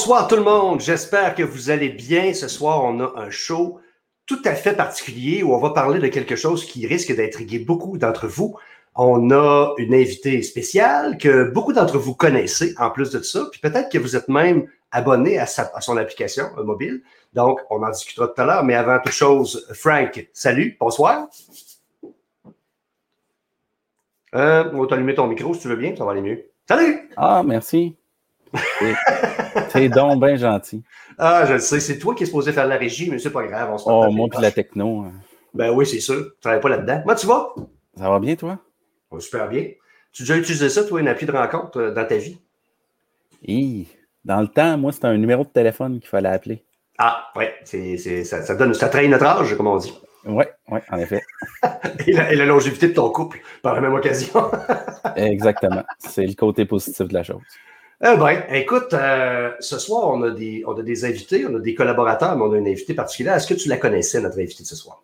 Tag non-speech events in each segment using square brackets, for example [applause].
Bonsoir tout le monde, j'espère que vous allez bien. Ce soir, on a un show tout à fait particulier où on va parler de quelque chose qui risque d'intriguer beaucoup d'entre vous. On a une invitée spéciale que beaucoup d'entre vous connaissez en plus de ça, puis peut-être que vous êtes même abonné à, son application mobile. Donc, on en discutera tout à l'heure, mais avant toute chose, Frank, salut, bonsoir. Euh, on va t'allumer ton micro si tu veux bien, ça va aller mieux. Salut! Ah, merci. C'est donc bien gentil. Ah, je le sais. C'est toi qui es supposé faire la régie, mais c'est pas grave. On se oh, moi puis la techno. Hein. Ben oui, c'est sûr. Tu travailles pas là-dedans. Moi, tu vas? Ça va bien, toi? super bien. Tu as déjà utilisé ça, toi, une appli de rencontre euh, dans ta vie? Dans le temps, moi, c'était un numéro de téléphone qu'il fallait appeler. Ah, oui. ça, ça, donne, ça traîne notre âge, comme on dit. Oui, oui, en effet. [laughs] et, la, longévité de ton couple, par la même occasion. [laughs] Exactement. C'est le côté positif de la chose. Eh bien, écoute, euh, ce soir, on a, des, on a des invités, on a des collaborateurs, mais on a une invitée particulière. Est-ce que tu la connaissais, notre invitée de ce soir?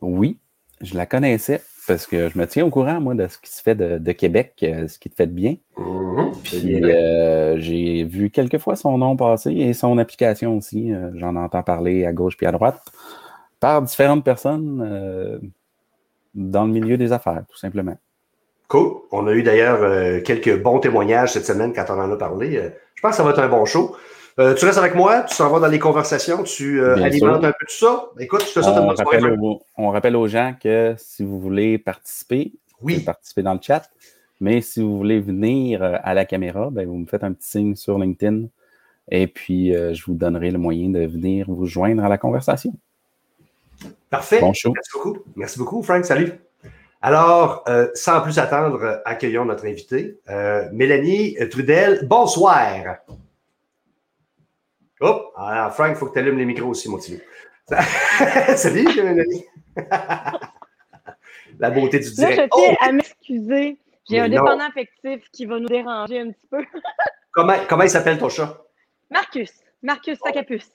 Oui, je la connaissais parce que je me tiens au courant, moi, de ce qui se fait de, Québec, euh, ce qui te fait de bien. Mm-hmm. Puis euh, j'ai vu quelques fois son nom passer et son application aussi. J'en entends parler à gauche puis à droite par différentes personnes dans le milieu des affaires, tout simplement. Cool. On a eu d'ailleurs euh, quelques bons témoignages cette semaine quand on en a parlé. Euh, je pense que ça va être un bon show. Euh, tu restes avec moi, tu s'en vas dans les conversations, tu alimentes un peu tout ça. Écoute, je te souhaite on, rappelle on rappelle aux gens que si vous voulez participer, vous pouvez participer dans le chat. Mais si vous voulez venir à la caméra, ben, vous me faites un petit signe sur LinkedIn et puis je vous donnerai le moyen de venir vous joindre à la conversation. Parfait. Bon show. Merci beaucoup. Merci beaucoup, Frank. Salut. Alors, euh, sans plus attendre, accueillons notre invitée, euh, Mélanie Trudel. Bonsoir. Oh, alors Frank, il faut que tu allumes les micros aussi, mon petit [laughs] Salut, Mélanie. [laughs] La beauté du direct. Là, je tiens à m'excuser. J'ai un dépendant affectif qui va nous déranger un petit peu. [laughs] comment, comment il s'appelle ton chat? Marcus. Marcus Sacapus.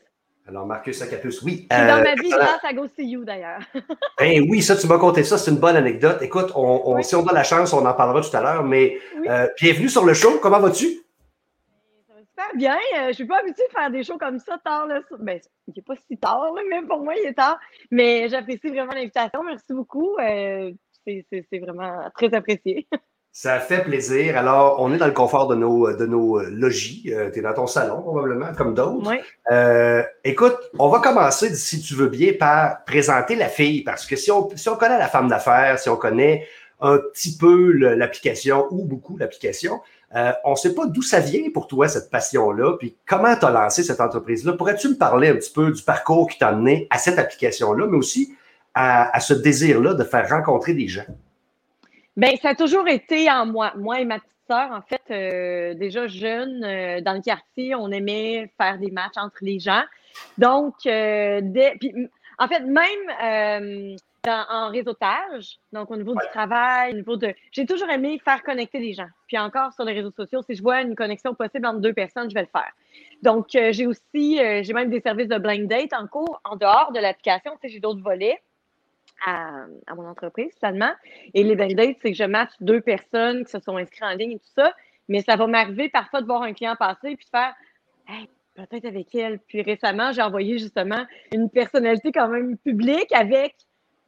Alors, Marcus Acapus, oui. C'est dans ma euh, vie grâce à Go See You, d'ailleurs. [laughs] ben oui, ça, tu m'as conté ça. C'est une bonne anecdote. Écoute, on, si on a la chance, on en parlera tout à l'heure. Mais euh, bienvenue sur le show. Comment vas-tu? Ça va super bien. Euh, je ne suis pas habituée de faire des shows comme ça tard. Là. Ben, il n'est pas si tard, là, mais pour moi, il est tard. Mais j'apprécie vraiment l'invitation. Merci beaucoup. c'est vraiment très apprécié. [laughs] Ça fait plaisir. Alors, on est dans le confort de nos, de nos logis. Euh, tu es dans ton salon, probablement, comme d'autres. Oui. Euh, écoute, on va commencer, si tu veux bien, par présenter la fille, parce que si on, si on connaît la femme d'affaires, si on connaît un petit peu l'application ou beaucoup l'application, euh, on ne sait pas d'où ça vient pour toi, cette passion-là, puis comment tu as lancé cette entreprise-là? Pourrais-tu me parler un petit peu du parcours qui t'a amené à cette application-là, mais aussi à, à ce désir-là de faire rencontrer des gens? Bien, ça a toujours été en moi. Moi et ma petite sœur, en fait, euh, déjà jeune, euh, dans le quartier, on aimait faire des matchs entre les gens. Donc, euh, en fait, même en réseautage, donc au niveau du travail, au niveau de. J'ai toujours aimé faire connecter les gens. Puis encore sur les réseaux sociaux, si je vois une connexion possible entre deux personnes, je vais le faire. Donc, j'ai aussi, j'ai même des services de blind date en cours, en dehors de l'application. Tu sais, j'ai d'autres volets à, mon entreprise, finalement. Et les blind dates, c'est que je match deux personnes qui se sont inscrites en ligne et tout ça. Mais ça va m'arriver parfois de voir un client passer puis de faire hey, peut-être avec elle. Puis récemment, j'ai envoyé justement une personnalité quand même publique avec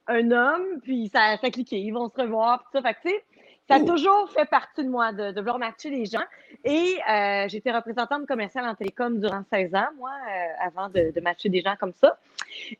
un homme, puis ça, ça a cliqué. Ils vont se revoir, tout ça. Fait que, tu sais, ça a toujours fait partie de moi de, de vouloir matcher les gens. Et euh, j'étais représentante commerciale en télécom durant 16 ans, moi, euh, avant de, de, matcher des gens comme ça.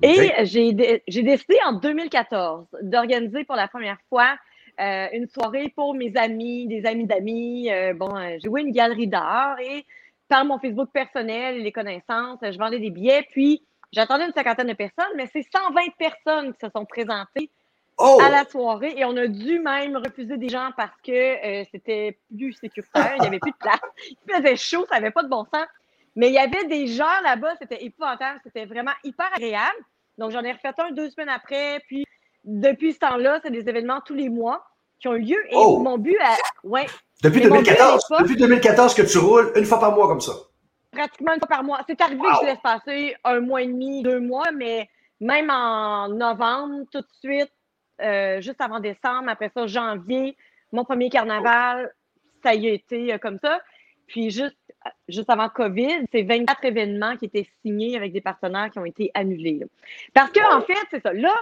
Et j'ai décidé en 2014 d'organiser pour la première fois euh, une soirée pour mes amis, des amis d'amis. Bon, j'ai loué une galerie d'art et par mon Facebook personnel et les connaissances, je vendais des billets. Puis j'attendais une cinquantaine de personnes, mais c'est 120 personnes qui se sont présentées Oh! à la soirée et on a dû même refuser des gens parce que euh, c'était plus sécuritaire, il n'y avait plus de place, [laughs] il faisait chaud, ça n'avait pas de bon sens. Mais il y avait des gens là-bas, c'était épouvantable, c'était vraiment hyper agréable. Donc j'en ai refait un deux semaines après, puis depuis ce temps-là, c'est des événements tous les mois qui ont eu lieu et oh! mon but à. Ouais, depuis 2014, depuis 2014 que tu roules une fois par mois comme ça? Pratiquement une fois par mois. C'est arrivé que je laisse passer un mois et demi, deux mois, mais même en novembre, tout de suite, euh, juste avant décembre. Après ça, janvier, mon premier carnaval, ça y a été euh, comme ça. Puis juste juste avant COVID, c'est 24 événements qui étaient signés avec des partenaires qui ont été annulés. Parce que, en fait, c'est ça. Là,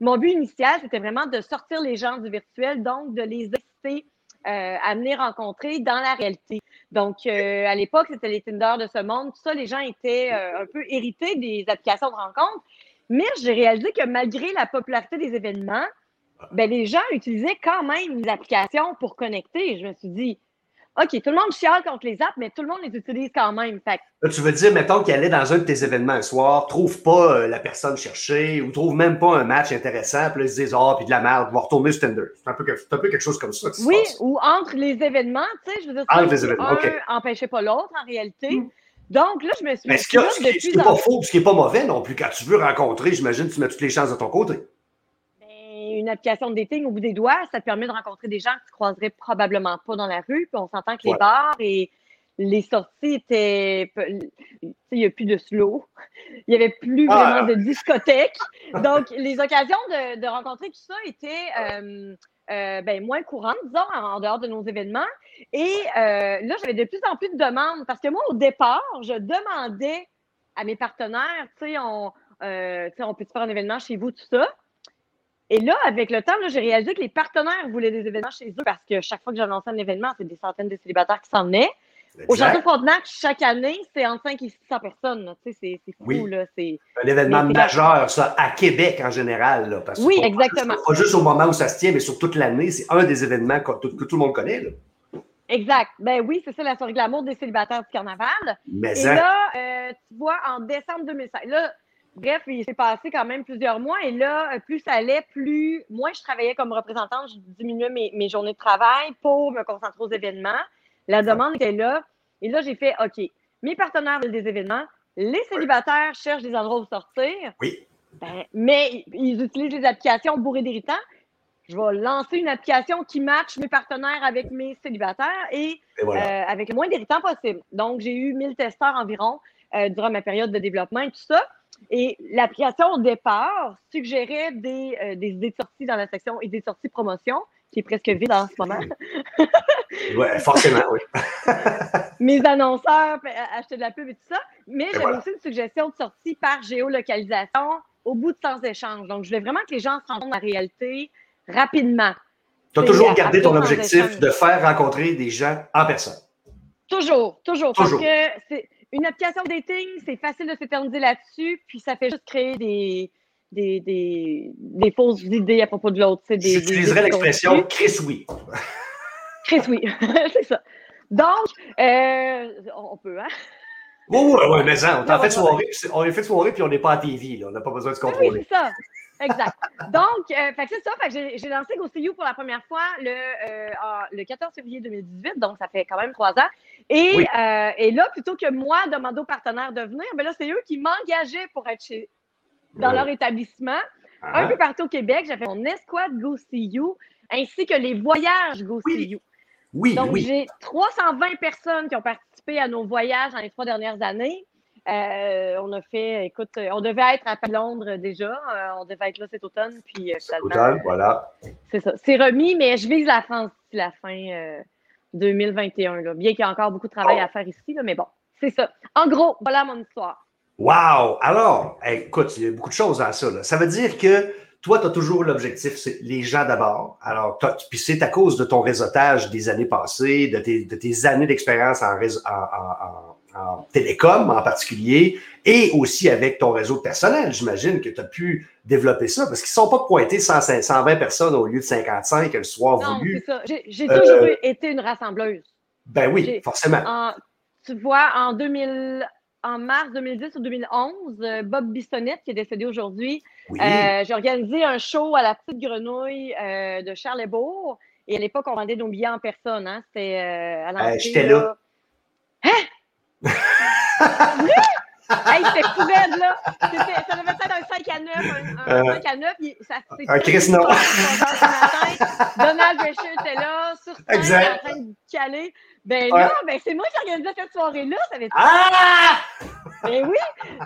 mon but initial, c'était vraiment de sortir les gens du virtuel, donc de les inciter euh, à venir rencontrer dans la réalité. Donc, à l'époque, c'était les Tinder de ce monde. Tout ça, les gens étaient un peu hérités des applications de rencontres. Mais j'ai réalisé que malgré la popularité des événements, ben, les gens utilisaient quand même les applications pour connecter. Je me suis dit, OK, tout le monde chiale contre les apps, mais tout le monde les utilise quand même. Fait. Là, tu veux dire, mettons qu'il allait dans un de tes événements un soir, trouve pas euh, la personne cherchée ou trouve même pas un match intéressant, puis là, ils se disent, oh, puis de la merde, va retourner sur Tinder. C'est un, peu, un peu quelque chose comme ça. oui, ou entre les événements, tu sais, je veux dire, entre les événements, OK. empêchait pas l'autre en réalité. Hmm. Donc là, je me suis. Mais ce qui n'est pas faux, ce qui n'est pas mauvais non plus, quand tu veux rencontrer, j'imagine, tu mets toutes les chances de ton côté une application de dating au bout des doigts, ça te permet de rencontrer des gens que tu croiserais probablement pas dans la rue. Puis on s'entend que les bars et les sorties étaient. Il n'y a plus de slow. Il n'y avait plus ah. vraiment de discothèque. Donc, les occasions de, rencontrer tout ça étaient euh, euh, ben, moins courantes, disons, en, dehors de nos événements. Et euh, là, j'avais de plus en plus de demandes parce que moi, au départ, je demandais à mes partenaires, tu sais, on, on peut faire un événement chez vous, tout ça? Et là, avec le temps, j'ai réalisé que les partenaires voulaient des événements chez eux parce que chaque fois que j'annonçais un événement, c'est des centaines de célibataires qui s'en venaient. Au Château Frontenac, chaque année, c'est entre 5 et 600 personnes. C'est fou. Là, un événement majeur, ça, à Québec en général. Là, parce oui, exactement. Pas juste, au moment où ça se tient, mais sur toute l'année. C'est un des événements que, tout, le monde connaît. Là. Exact. Ben oui, c'est ça, la soirée glamour des célibataires du carnaval. Mais et hein. là, euh, tu vois, en décembre 2005, là, Bref, il s'est passé quand même plusieurs mois et là, plus ça allait, plus moi je travaillais comme représentante, je diminuais mes, journées de travail pour me concentrer aux événements. La demande était là. Et là, j'ai fait OK, mes partenaires veulent des événements, les célibataires cherchent des endroits où sortir. Oui. Ben, mais ils utilisent les applications bourrées d'irritants. Je vais lancer une application qui matche mes partenaires avec mes célibataires et, euh, avec le moins d'irritants possible. Donc, j'ai eu 1000 testeurs environ euh, durant ma période de développement et tout ça. Et l'application, au départ, suggérait des, euh, des idées de sortie dans la section idées de sortie promotion, qui est presque vide en ce [laughs] moment. oui, forcément, oui. [laughs] Mes annonceurs achetaient de la pub et tout ça. Mais j'avais aussi une suggestion de sortie par géolocalisation au bout de 100 échanges. Donc, je voulais vraiment que les gens se rendent compte de la réalité rapidement. Tu as toujours gardé ton objectif de faire rencontrer des gens en personne. Toujours, toujours. toujours. Parce que c'est une application dating, c'est facile de s'éterniser là-dessus, puis ça fait juste créer des, des, des, fausses idées à propos de l'autre. J'utiliserais l'expression Chris oui. Chris oui, [laughs] c'est ça. Donc, euh, on peut, hein? Oui, oui, oui, mais ça, on a fait soirée, on a fait soirée, puis on n'est pas à TV, là. on n'a pas besoin de se ah contrôler. Oui, c'est ça. Exact. Donc, euh, c'est ça. j'ai, lancé GoCU pour la première fois le, euh, le 14 février 2018, donc ça fait quand même trois ans. Et, euh, et là, plutôt que moi demander aux partenaires de venir, ben là, c'est eux qui m'engageaient pour être chez, dans leur établissement. Un ah. peu partout au Québec, j'avais mon escouade GoCU ainsi que les voyages GoCU. Oui. Donc, oui. j'ai 320 personnes qui ont participé à nos voyages dans les trois dernières années. Euh, on a fait, écoute, on devait être à Londres déjà. Euh, on devait être là cet automne. Puis, cet automne, voilà. C'est ça. C'est remis, mais je vise la France d'ici la fin 2021. Là. Bien qu'il y ait encore beaucoup de travail à faire ici, là, mais bon, c'est ça. En gros, voilà mon histoire. Wow! Alors, écoute, il y a beaucoup de choses à ça. Là. Ça veut dire que toi, tu as toujours l'objectif, c'est les gens d'abord. Alors, puis c'est à cause de ton réseautage des années passées, de tes, de tes années d'expérience en, en, en télécom en particulier, et aussi avec ton réseau personnel. J'imagine que tu as pu développer ça, parce qu'ils ne sont pas pointés 120 personnes au lieu de 55 le soir non, voulu. c'est ça. J'ai toujours euh, été une rassembleuse. Ben oui, forcément. tu vois, en 2000, en mars 2010 ou 2011, euh, Bob Bissonnette, qui est décédé aujourd'hui, euh, j'ai organisé un show à la Petite Grenouille de Charlebourg. Et à l'époque, on vendait nos billets en personne. Hein. C'était à l'entrée. J'étais là. Hein? hey, c'était fou là. Ça devait être un 5 à 9. Un, 5 euh, à 9. Ça, un Chris non. Donald Brescher était là, sur scène, en train de caler. Ben là, ben, c'est moi qui organisais cette soirée-là. Ça avait ah! Ben oui.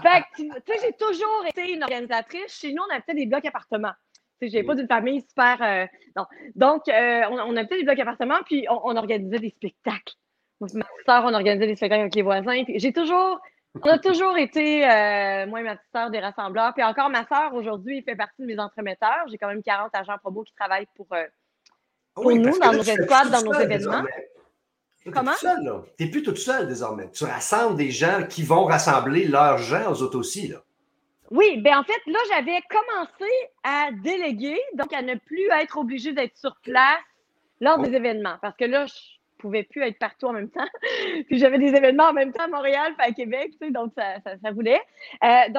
Fait que, tu sais, j'ai toujours été une organisatrice. Chez nous, on avait fait des blocs appartements. Je n'ai pas d'une famille super. Euh, non. Donc, euh, on, on avait des blocs appartements, puis on, on organisait des spectacles. ma soeur, on organisait des spectacles avec les voisins. J'ai toujours, on a toujours été, euh, moi et ma petite soeur, des rassembleurs. Puis encore, ma soeur, aujourd'hui, fait partie de mes entremetteurs. J'ai quand même 40 agents promos qui travaillent pour, euh, pour nous, dans nos escouades, dans nos événements. Comment? Tu n'es plus toute seule désormais. Tu rassembles des gens qui vont rassembler leurs gens aux autres aussi. Là. Oui, ben en fait, là, j'avais commencé à déléguer, donc à ne plus être obligée d'être sur place lors des événements. Parce que là, je pouvais plus être partout en même temps. [laughs] Puis j'avais des événements en même temps à Montréal, puis à Québec, tu sais, donc ça, ça, voulait. Euh, donc,